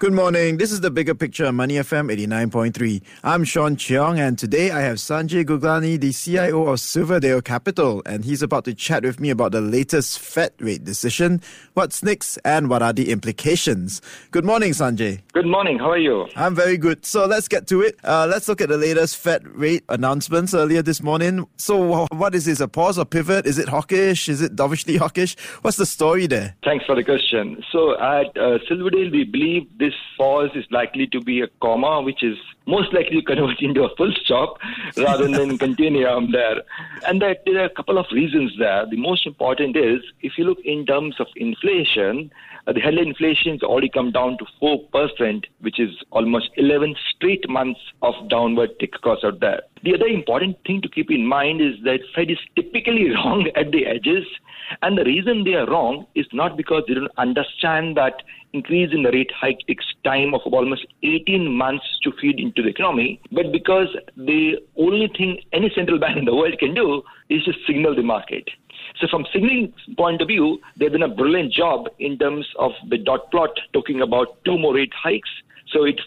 Good morning. This is the bigger picture on Money FM 89.3. I'm Sean Cheong, and today I have Sanjay Guglani, the CIO of Silverdale Capital, and he's about to chat with me about the latest Fed rate decision, what's next, and what are the implications. Good morning, Sanjay. Good morning. How are you? I'm very good. So let's get to it. Uh, let's look at the latest Fed rate announcements earlier this morning. So, what is this? A pause or pivot? Is it hawkish? Is it dovishly hawkish? What's the story there? Thanks for the question. So, at uh, Silverdale, we believe this this pause is likely to be a comma, which is most likely convert into a full stop rather than continue on there. And that there are a couple of reasons there. The most important is if you look in terms of inflation, uh, the headline inflation has already come down to 4%, which is almost 11 straight months of downward tick across out there. The other important thing to keep in mind is that Fed is typically wrong at the edges. And the reason they are wrong is not because they don't understand that increase in the rate hike takes time of almost 18 months to feed into the economy, but because the only thing any central bank in the world can do is to signal the market. So from signaling point of view, they've done a brilliant job in terms of the dot plot talking about two more rate hikes. So it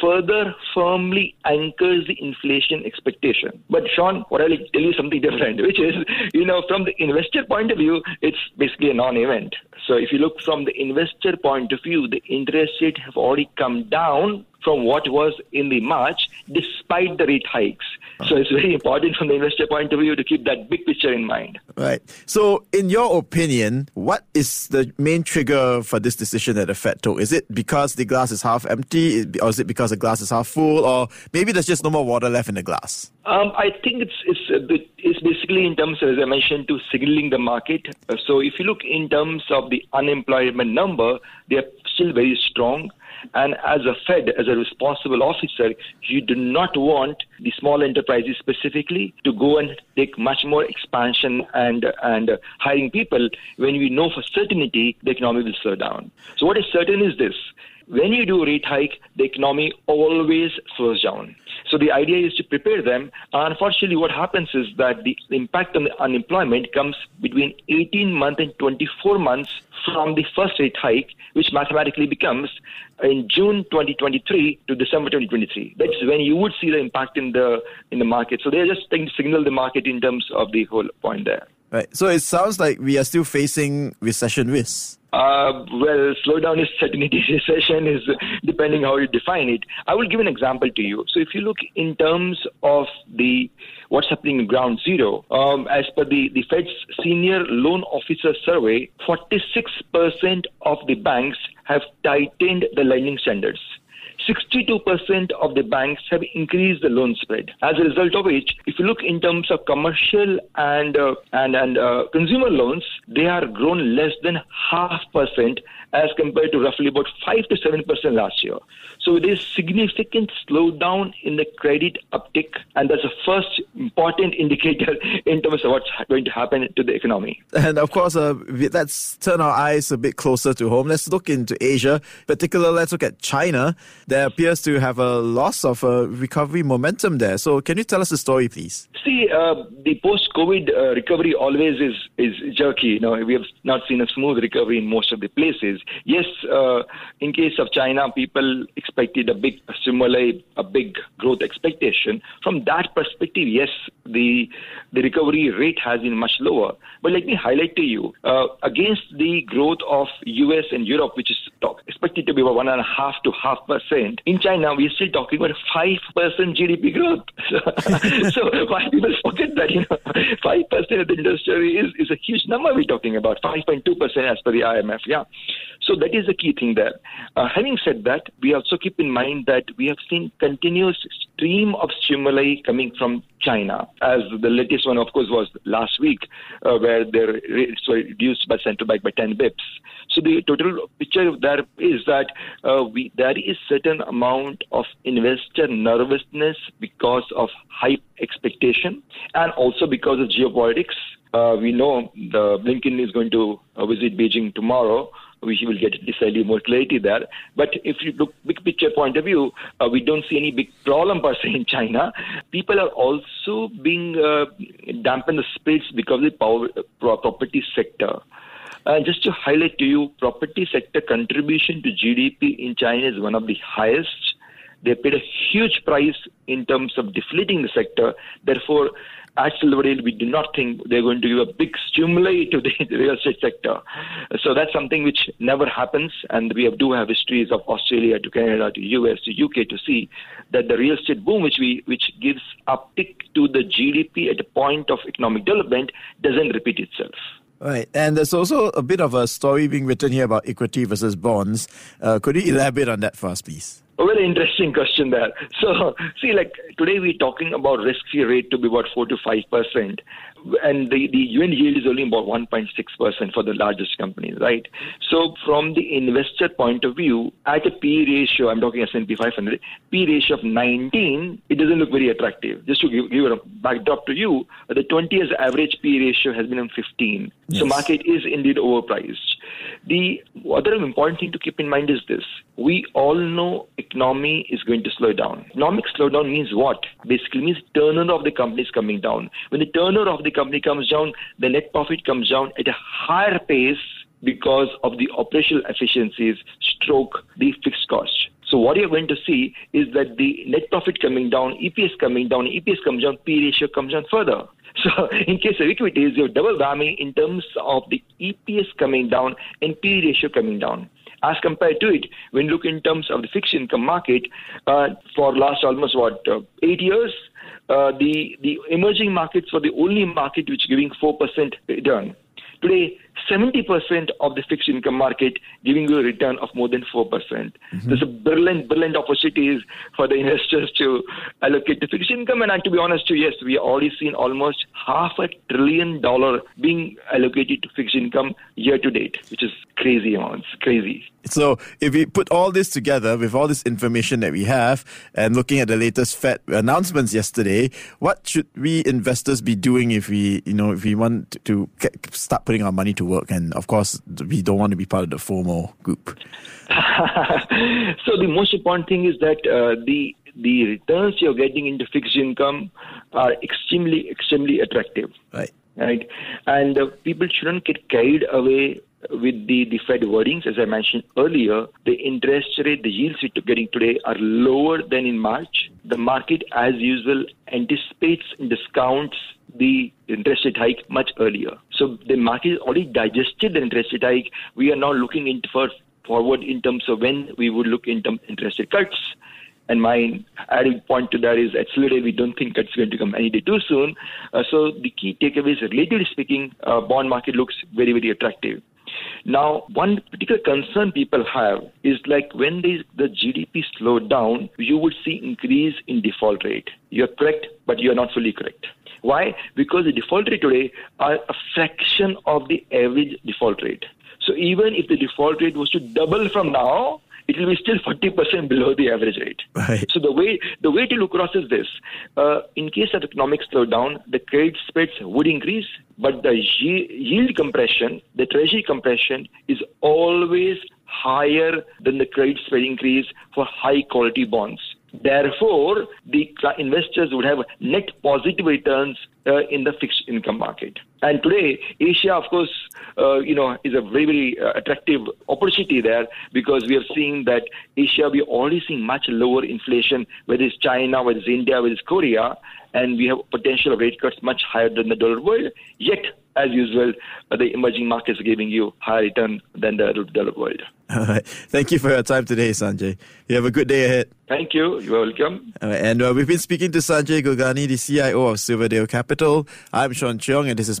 further firmly anchors the inflation expectation. But Sean, what I'll tell you something different, which is, you know, from the investor point of view, it's basically a non-event. So if you look from the investor point of view, the interest rate have already come down from what was in the March, despite the rate hikes. So it's very important from the investor point of view to keep that big picture in mind. Right. So, in your opinion, what is the main trigger for this decision that the Fed took? Is it because the glass is half empty, or is it because the glass is half full, or maybe there's just no more water left in the glass? Um, I think it's it's it's basically in terms, of, as I mentioned, to signaling the market. Uh, so if you look in terms of the unemployment number, they are still very strong. And as a Fed, as a responsible officer, you do not want the small enterprises specifically to go and take much more expansion and and hiring people when we know for certainty the economy will slow down. So what is certain is this: when you do a rate hike, the economy always slows down. So the idea is to prepare them. Unfortunately, what happens is that the impact on the unemployment comes between 18 months and 24 months from the first rate hike, which mathematically becomes in June 2023 to December 2023. That's when you would see the impact in the in the market. So they're just trying to signal the market in terms of the whole point there. Right. So it sounds like we are still facing recession risks. Uh, well, slowdown is certainty. Recession is depending how you define it. I will give an example to you. So, if you look in terms of the what's happening in ground zero, um, as per the the Fed's senior loan officer survey, 46% of the banks have tightened the lending standards. 62% of the banks have increased the loan spread. As a result of which, if you look in terms of commercial and uh, and and uh, consumer loans, they are grown less than half percent as compared to roughly about five to seven percent last year. So there is significant slowdown in the credit uptick, and that's the first important indicator in terms of what's going to happen to the economy. And of course, uh, let's turn our eyes a bit closer to home. Let's look into Asia, particularly let's look at China. There appears to have a loss of uh, recovery momentum there. So can you tell us the story, please? See, uh, the post-COVID uh, recovery always is is jerky. You know, we have not seen a smooth recovery in most of the places. Yes, uh, in case of China, people expected a big stimuli, a big growth expectation. From that perspective, yes, the the recovery rate has been much lower. But let me highlight to you uh, against the growth of U.S. and Europe, which is expected to be about one and a half to half percent. In China, we're still talking about five percent GDP growth. so why people forget that you know five percent of the industry is, is a huge number we're talking about, five point two percent as per the IMF. Yeah. So that is the key thing there. Uh, having said that, we also keep in mind that we have seen continuous stream of stimuli coming from China, as the latest one, of course, was last week, uh, where their rates were reduced by central bank by 10 bips. So the total picture there is that uh, we, there is certain amount of investor nervousness because of high expectation and also because of geopolitics. Uh, we know the Blinken is going to uh, visit Beijing tomorrow we will get slightly more clarity there. But if you look big picture point of view, uh, we don't see any big problem per se in China. People are also being uh, dampened the spirits because of the power, property sector. Uh, just to highlight to you, property sector contribution to GDP in China is one of the highest. They paid a huge price in terms of deflating the sector. Therefore, at Silverdale, we do not think they're going to give a big stimuli to the real estate sector. So that's something which never happens, and we have, do have histories of Australia to Canada to US to UK to see that the real estate boom, which we which gives uptick to the GDP at a point of economic development, doesn't repeat itself. Right, and there's also a bit of a story being written here about equity versus bonds. Uh, could you elaborate on that for us, please? A very interesting question there. So, see, like today we're talking about risk-free rate to be about four to five percent, and the the UN yield is only about 1.6 percent for the largest companies, right? So, from the investor point of view, at a P ratio, I'm talking S&P 500, P ratio of 19, it doesn't look very attractive. Just to give, give a backdrop to you, the 20 years average P ratio has been on 15. Yes. So, market is indeed overpriced. The other important thing to keep in mind is this: we all know economy is going to slow down. Economic slowdown means what? Basically means turnover of the company is coming down. When the turnover of the company comes down, the net profit comes down at a higher pace because of the operational efficiencies stroke the fixed cost. So what you're going to see is that the net profit coming down, EPS coming down, EPS comes down, P ratio comes down further. So in case of equities, you have double whammy in terms of the EPS coming down and P ratio coming down. As compared to it, when you look in terms of the fixed income market, uh, for last almost what uh, eight years, uh, the the emerging markets were the only market which giving four percent return. Today, 70% of the fixed income market giving you a return of more than 4%. percent mm hmm There's a brilliant, brilliant opportunities for the investors to allocate to fixed income. And to be honest, too, yes, we already seen almost half a trillion dollar being allocated to fixed income year to date, which is crazy amounts, crazy. So if we put all this together with all this information that we have and looking at the latest Fed announcements yesterday, what should we investors be doing if we, you know, if we want to start putting our money to work? And of course, we don't want to be part of the FOMO group. so the most important thing is that uh, the the returns you're getting into fixed income are extremely extremely attractive. Right. Right. And uh, people shouldn't get carried away with the, the Fed wordings, as I mentioned earlier, the interest rate, the yields we're getting today are lower than in March. The market, as usual, anticipates and discounts the interest rate hike much earlier. So the market already digested the interest rate hike. We are now looking into for forward in terms of when we would look in into interest rate cuts. And my adding point to that is at Silverdale, we don't think it's going to come any day too soon. Uh, so the key takeaway is, relatively speaking, uh, bond market looks very, very attractive. Now, one particular concern people have is like when the, the GDP slowed down, you would see increase in default rate. You're correct, but you're not fully correct. Why? Because the default rate today are a fraction of the average default rate. So even if the default rate was to double from now, it will be still 40% below the average rate. Right. So the way the way to look across is this: uh, in case of economic slowdown, the credit spreads would increase, but the yield compression, the treasury compression, is always higher than the credit spread increase for high quality bonds. Therefore, the investors would have net positive returns uh, in the fixed income market. And today, Asia, of course, uh, you know, is a very, very uh, attractive opportunity there because we are seeing that Asia, we are already seeing much lower inflation, whether it's China, whether it's India, whether it's Korea, and we have potential rate cuts much higher than the dollar world. Yet, as usual, uh, the emerging markets are giving you higher return than the developed world. All right. Thank you for your time today, Sanjay. You have a good day ahead. Thank you. You're welcome. and uh, we've been speaking to Sanjay Guglani, the CIO of Silverdale Capital. I'm Sean Cheong, and this is